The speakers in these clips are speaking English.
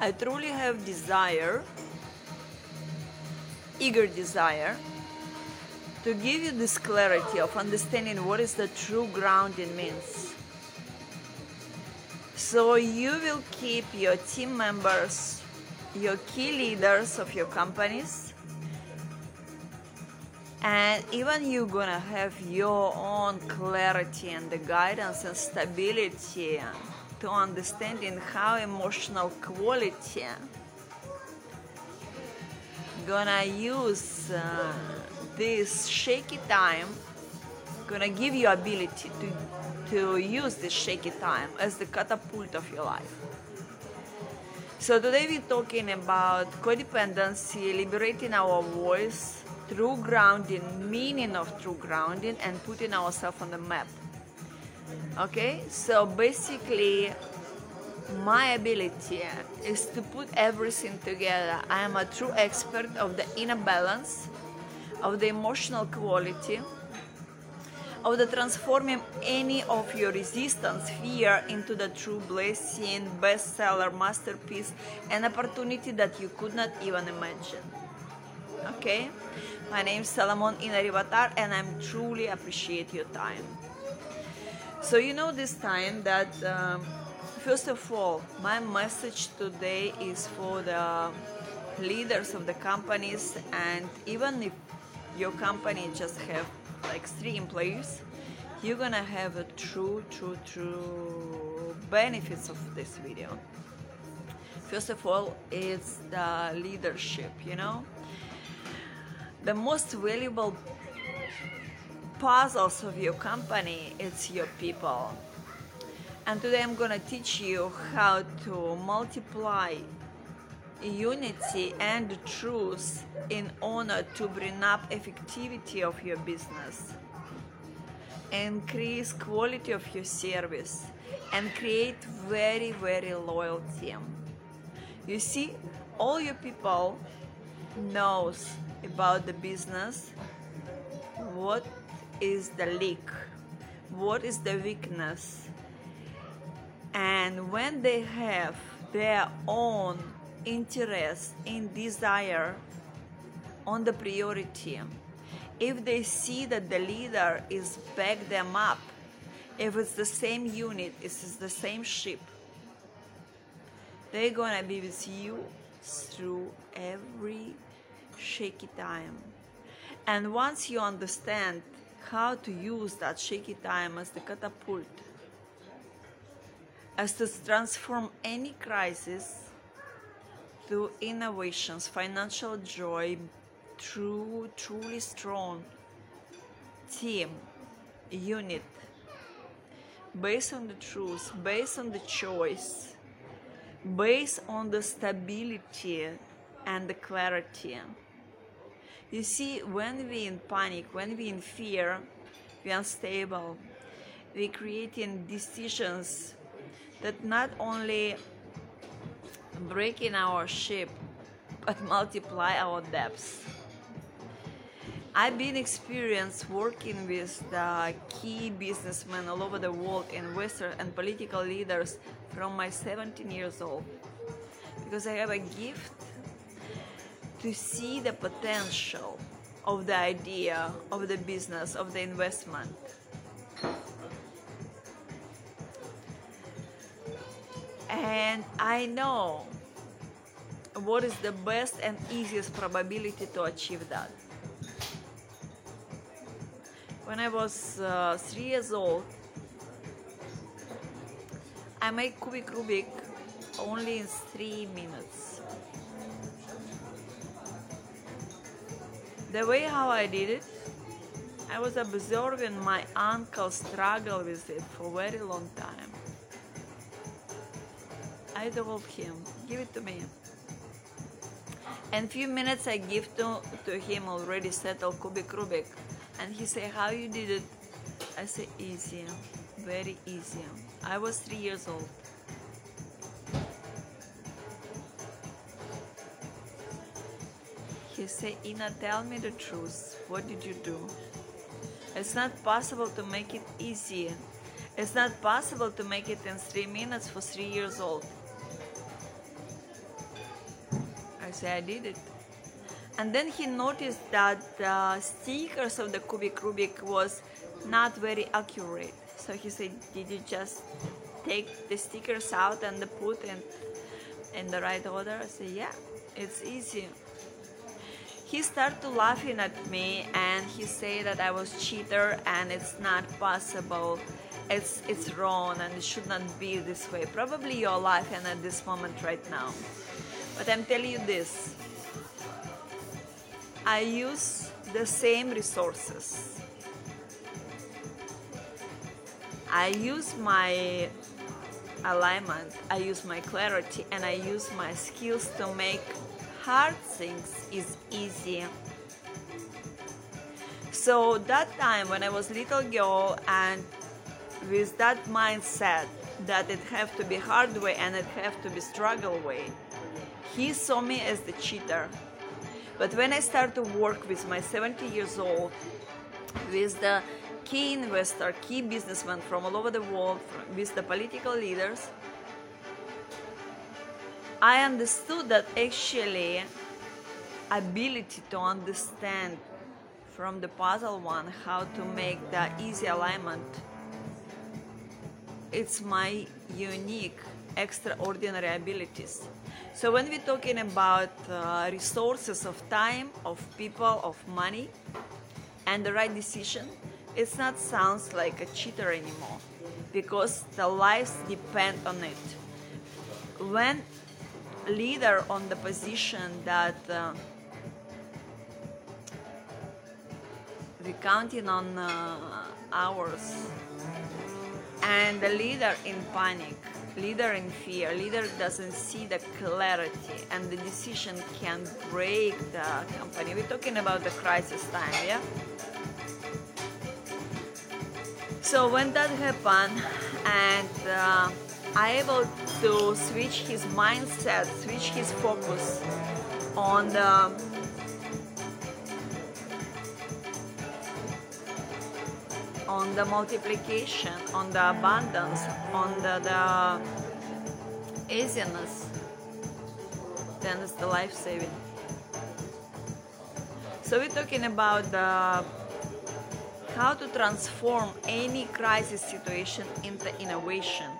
I truly have desire, eager desire, to give you this clarity of understanding what is the true grounding means. So you will keep your team members, your key leaders of your companies, and even you're gonna have your own clarity and the guidance and stability to understanding how emotional quality gonna use uh, this shaky time gonna give you ability to to use this shaky time as the catapult of your life. So today we're talking about codependency liberating our voice true grounding meaning of true grounding and putting ourselves on the map okay so basically my ability is to put everything together. I am a true expert of the inner balance of the emotional quality of the transforming any of your resistance fear into the true blessing bestseller masterpiece and opportunity that you could not even imagine. Okay? My name is Salomon Inarivatar and I'm truly appreciate your time so you know this time that um, first of all my message today is for the leaders of the companies and even if your company just have like three employees you're gonna have a true true true benefits of this video. First of all it's the leadership you know? The most valuable puzzles of your company it's your people. And today i'm to teach you how to multiply unity and truth in order to bring up effectivity of your business increase quality of your service and create very very loyal team. You see all your people knows about the business what is the leak? What is the weakness? And when they have their own interest in desire on the priority if they see that the leader is back them up if it's the same unit it's the same ship they're gonna be with you through every shaky time. And once you understand how to use that shaky time as the catapult as to transform any crisis through innovations, financial joy, true, truly strong team, unit, based on the truth, based on the choice, based on the stability and the clarity. You see, when we in panic, when we in fear, we unstable, we creating decisions that not only breaking our ship but multiply our depths. I've been experienced working with the key businessmen all over the world, investors and political leaders from my 17 years old because I have a gift to see the potential of the idea, of the business, of the investment. And I know what is the best and easiest probability to achieve that. When I was uh, three years old, I made Kubik Rubik only in three minutes. The way how I did it, I was observing my uncle struggle with it for a very long time. I told him, give it to me. And few minutes I give to, to him already settled Kubik Rubik. And he say, how you did it? I say, easy, very easy. I was three years old. Say, Ina, tell me the truth. What did you do? It's not possible to make it easy. It's not possible to make it in three minutes for three years old. I say I did it. And then he noticed that the stickers of the cubic Rubik was not very accurate. So he said, did you just take the stickers out and put in, in the right order? I said, yeah, it's easy. He started laughing at me and he said that I was cheater and it's not possible. It's, it's wrong and it should not be this way. Probably you're laughing at this moment right now. But I'm telling you this. I use the same resources. I use my alignment, I use my clarity, and I use my skills to make hard things is easy. So that time when I was little girl and with that mindset that it have to be hard way and it have to be struggle way, he saw me as the cheater. But when I start to work with my 70 years old, with the key investor, key businessmen from all over the world, with the political leaders, I understood that actually ability to understand from the puzzle one how to make the easy alignment. It's my unique extraordinary abilities. So when we're talking about uh, resources of time of people of money and the right decision it's not sounds like a cheater anymore because the lives depend on it. When leader on the position that uh, we counting on uh, hours. And the leader in panic leader in fear leader doesn't see the clarity and the decision can break the company. We're talking about the crisis time yeah? So when that happened and uh, i able to switch his mindset switch his focus on the on the multiplication, on the abundance, on the, the easiness, then it's the life saving. So we're talking about the how to transform any crisis situation into innovation,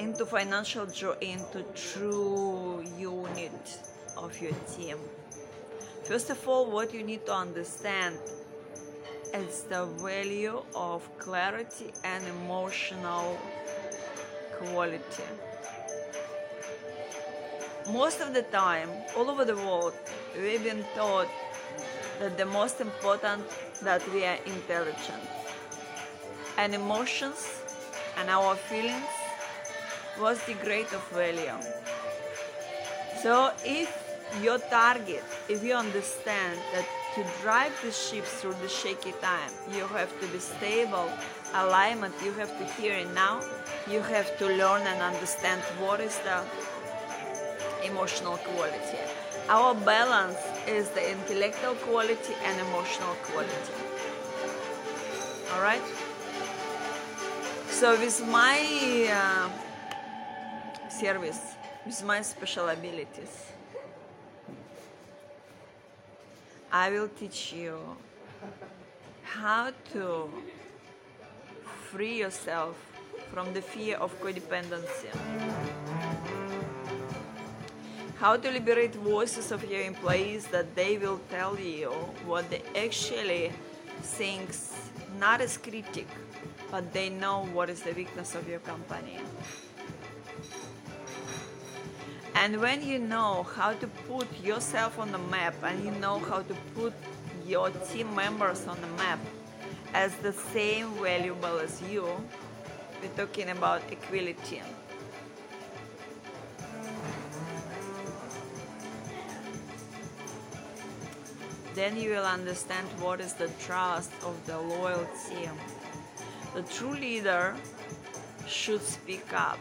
into financial joy, into true unit of your team. First of all, what you need to understand is the value of clarity and emotional quality. Most of the time, all over the world, we've been taught that the most important that we are intelligent. And emotions and our feelings was the great of value. So if your target, if you understand that to drive the ship through the shaky time, you have to be stable, alignment, you have to hear it now, you have to learn and understand what is the emotional quality. Our balance is the intellectual quality and emotional quality. All right? So, with my uh, service, with my special abilities, I will teach you how to free yourself from the fear of codependency. How to liberate voices of your employees that they will tell you what they actually think not as critic, but they know what is the weakness of your company. And when you know how to put yourself on the map and you know how to put your team members on the map as the same valuable as you, we're talking about equality. Then you will understand what is the trust of the loyalty. The true leader should speak up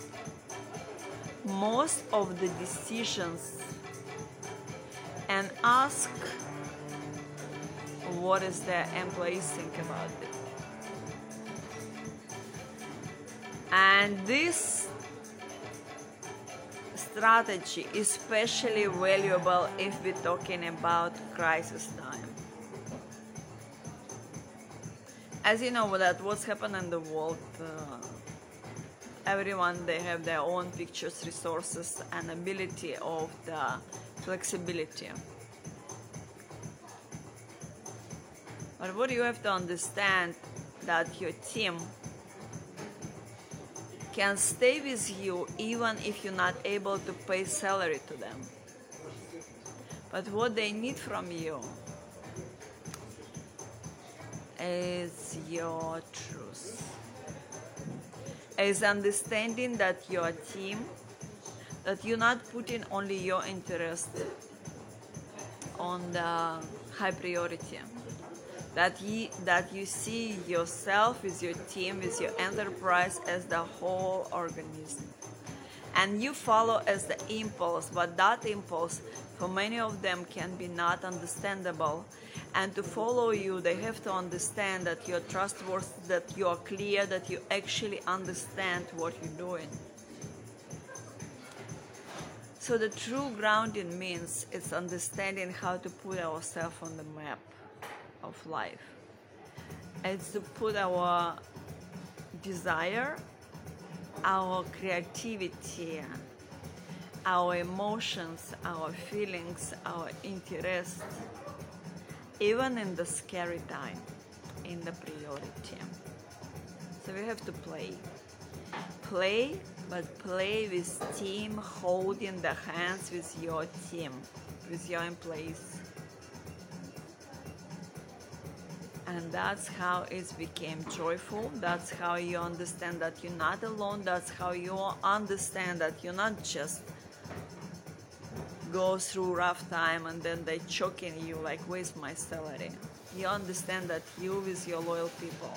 most of the decisions and ask what is the employees think about it. And this strategy, especially valuable if we're talking about crisis time. As you know that what's happened in the world, uh, everyone they have their own pictures, resources, and ability of the flexibility. But what you have to understand that your team can stay with you even if you're not able to pay salary to them. But what they need from you is your truth. Is understanding that your team, that you're not putting only your interest on the high priority. That you, that you see yourself with your team with your enterprise as the whole organism. And you follow as the impulse but that impulse for many of them can be not understandable and to follow you they have to understand that you're trustworthy that you're clear that you actually understand what you're doing so the true grounding means it's understanding how to put ourselves on the map of life. It's to put our desire, our creativity, our emotions, our feelings, our interests, even in the scary time, in the priority. So we have to play. Play, but play with team, holding the hands with your team, with your employees and that's how it became joyful that's how you understand that you're not alone that's how you understand that you're not just go through rough time and then they choking you like where's my salary? You understand that you with your loyal people.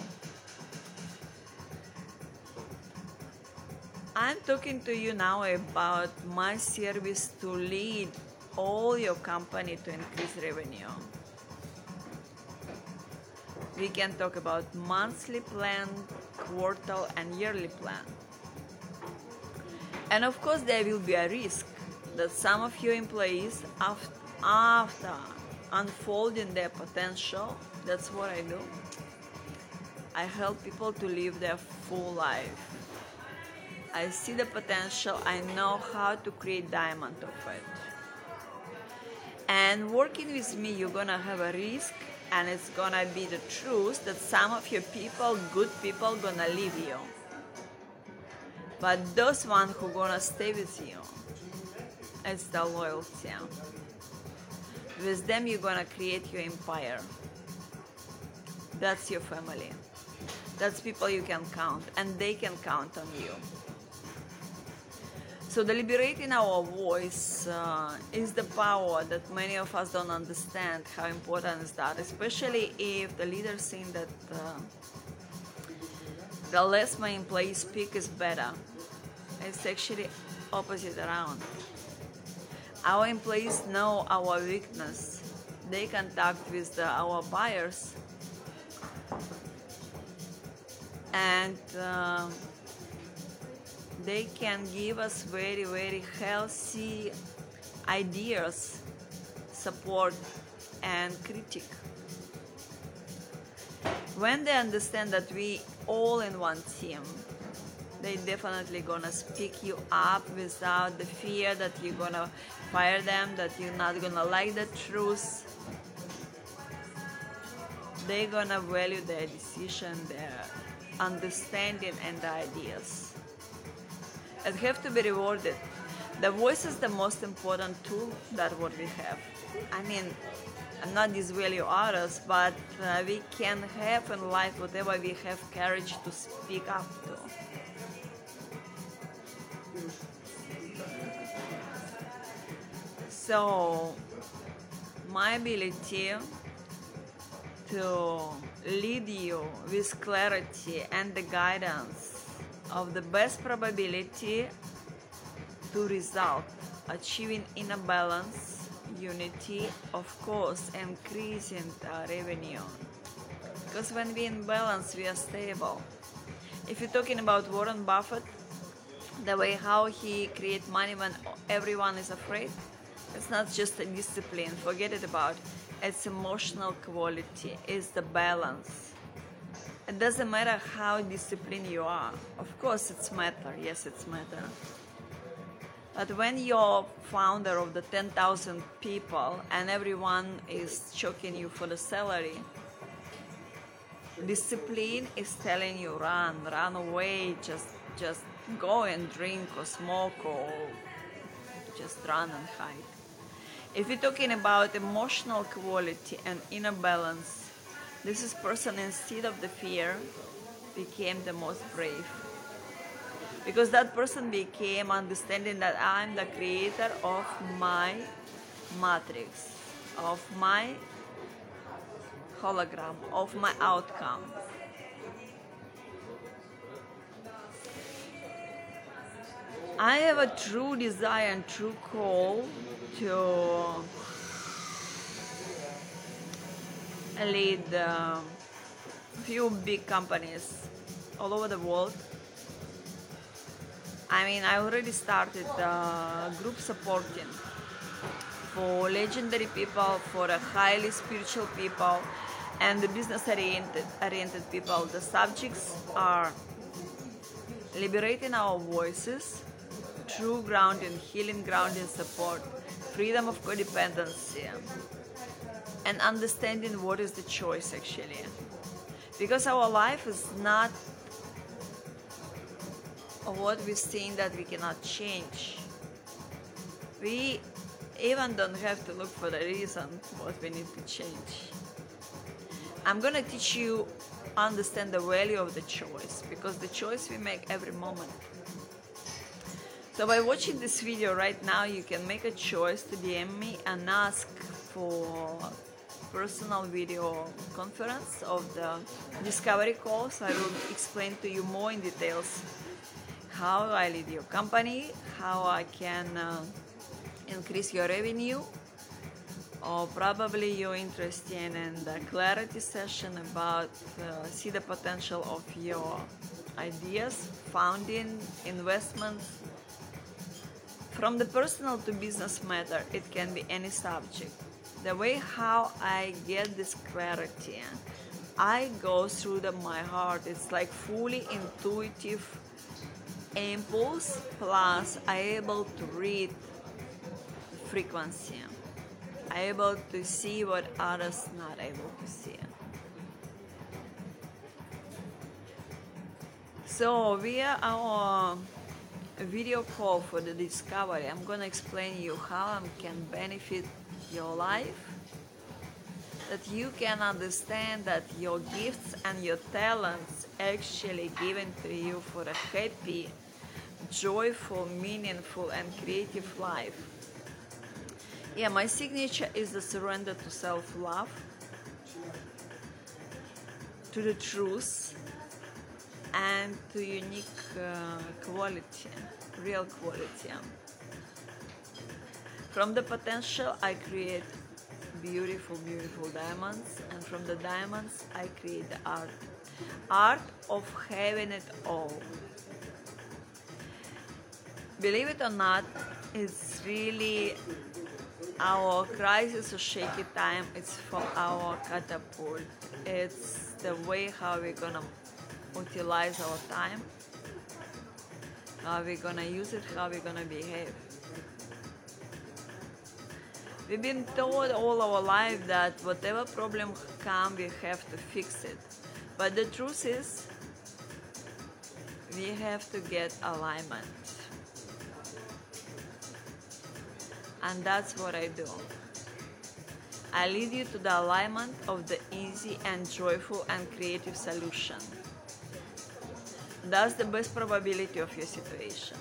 I'm talking to you now about my service to lead all your company to increase revenue. We can talk about monthly plan, quartal, and yearly plan. And of course, there will be a risk that some of your employees, after unfolding their potential, that's what I do. I help people to live their full life. I see the potential, I know how to create diamond of it. And working with me, you're gonna have a risk and it's gonna be the truth that some of your people, good people, gonna leave you. But those ones who gonna stay with you, it's the loyalty. With them, you're gonna create your empire. That's your family. That's people you can count, and they can count on you. So, the liberating our voice uh, is the power that many of us don't understand how important is that, especially if the leader think that uh, the less my employees speak is better. It's actually opposite around. Our employees know our weakness. They contact with the, our buyers and. Uh, they can give us very very healthy ideas support and critique when they understand that we all in one team they definitely gonna speak you up without the fear that you're gonna fire them that you're not gonna like the truth they're gonna value their decision their understanding and the ideas and have to be rewarded. The voice is the most important tool that what we have. I mean, I'm not others, but uh, we can have in life whatever we have courage to speak up to. So, my ability to lead you with clarity and the guidance of the best probability to result, achieving inner balance, unity, of course, increasing the revenue. Because when we in balance, we are stable. If you're talking about Warren Buffett, the way how he create money when everyone is afraid. It's not just a discipline. Forget it about. It's emotional quality. It's the balance. It doesn't matter how disciplined you are. Of course, it's matter. Yes, it's matter. But when you're founder of the 10,000 people and everyone is choking you for the salary, discipline is telling you run, run away, just just go and drink or smoke or just run and hide. If you're talking about emotional quality and inner balance, this is person instead of the fear became the most brave because that person became understanding that I'm the creator of my matrix, of my hologram, of my outcome. I have a true desire and true call to lead a few big companies all over the world I mean, I already started uh, group supporting for legendary people, for highly spiritual people, and the business oriented, oriented people. The subjects are liberating our voices, true grounding, healing grounding support, freedom of codependency, and understanding what is the choice actually. Because our life is not what we're seeing that we cannot change. We even don't have to look for the reason what we need to change. I'm gonna teach you understand the value of the choice because the choice we make every moment. So by watching this video right now, you can make a choice to DM me and ask for personal video conference of the discovery calls. I will explain to you more in details how I lead your company, how I can uh, increase your revenue, or probably you're interested in the clarity session about uh, see the potential of your ideas, founding, investments. From the personal to business matter, it can be any subject. The way how I get this clarity, I go through the, my heart. It's like fully intuitive impulse plus I able to read frequency. I able to see what others not able to see. So we are our video call for the discovery, I'm gonna explain you how I can benefit your life that you can understand that your gifts and your talents actually given to you for a happy joyful, meaningful, and creative life. Yeah, my signature is the surrender to self love, to the truth, and to unique uh, quality, real quality. From the potential, I create beautiful, beautiful diamonds, and from the diamonds, I create the art. Art of having it all believe it or not, it's really our crisis or shaky time. It's for our catapult. It's the way how we're gonna utilize our time, how we're gonna use it, how we're gonna behave. We've been told all our life that whatever problem comes, we have to fix it. But the truth is, we have to get alignment. and that's what I do. I lead you to the alignment of the easy and joyful and creative solution. That's the best probability of your situation.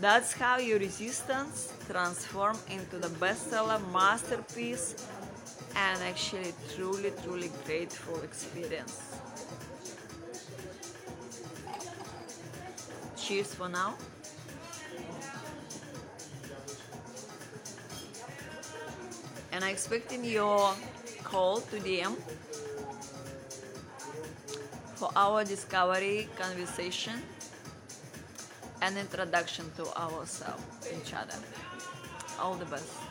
That's how your resistance transform into the bestseller masterpiece and actually truly, truly grateful experience. Cheers for now. and I'm expecting your call to DM for our discovery, conversation, and introduction to ourselves, each other. All the best.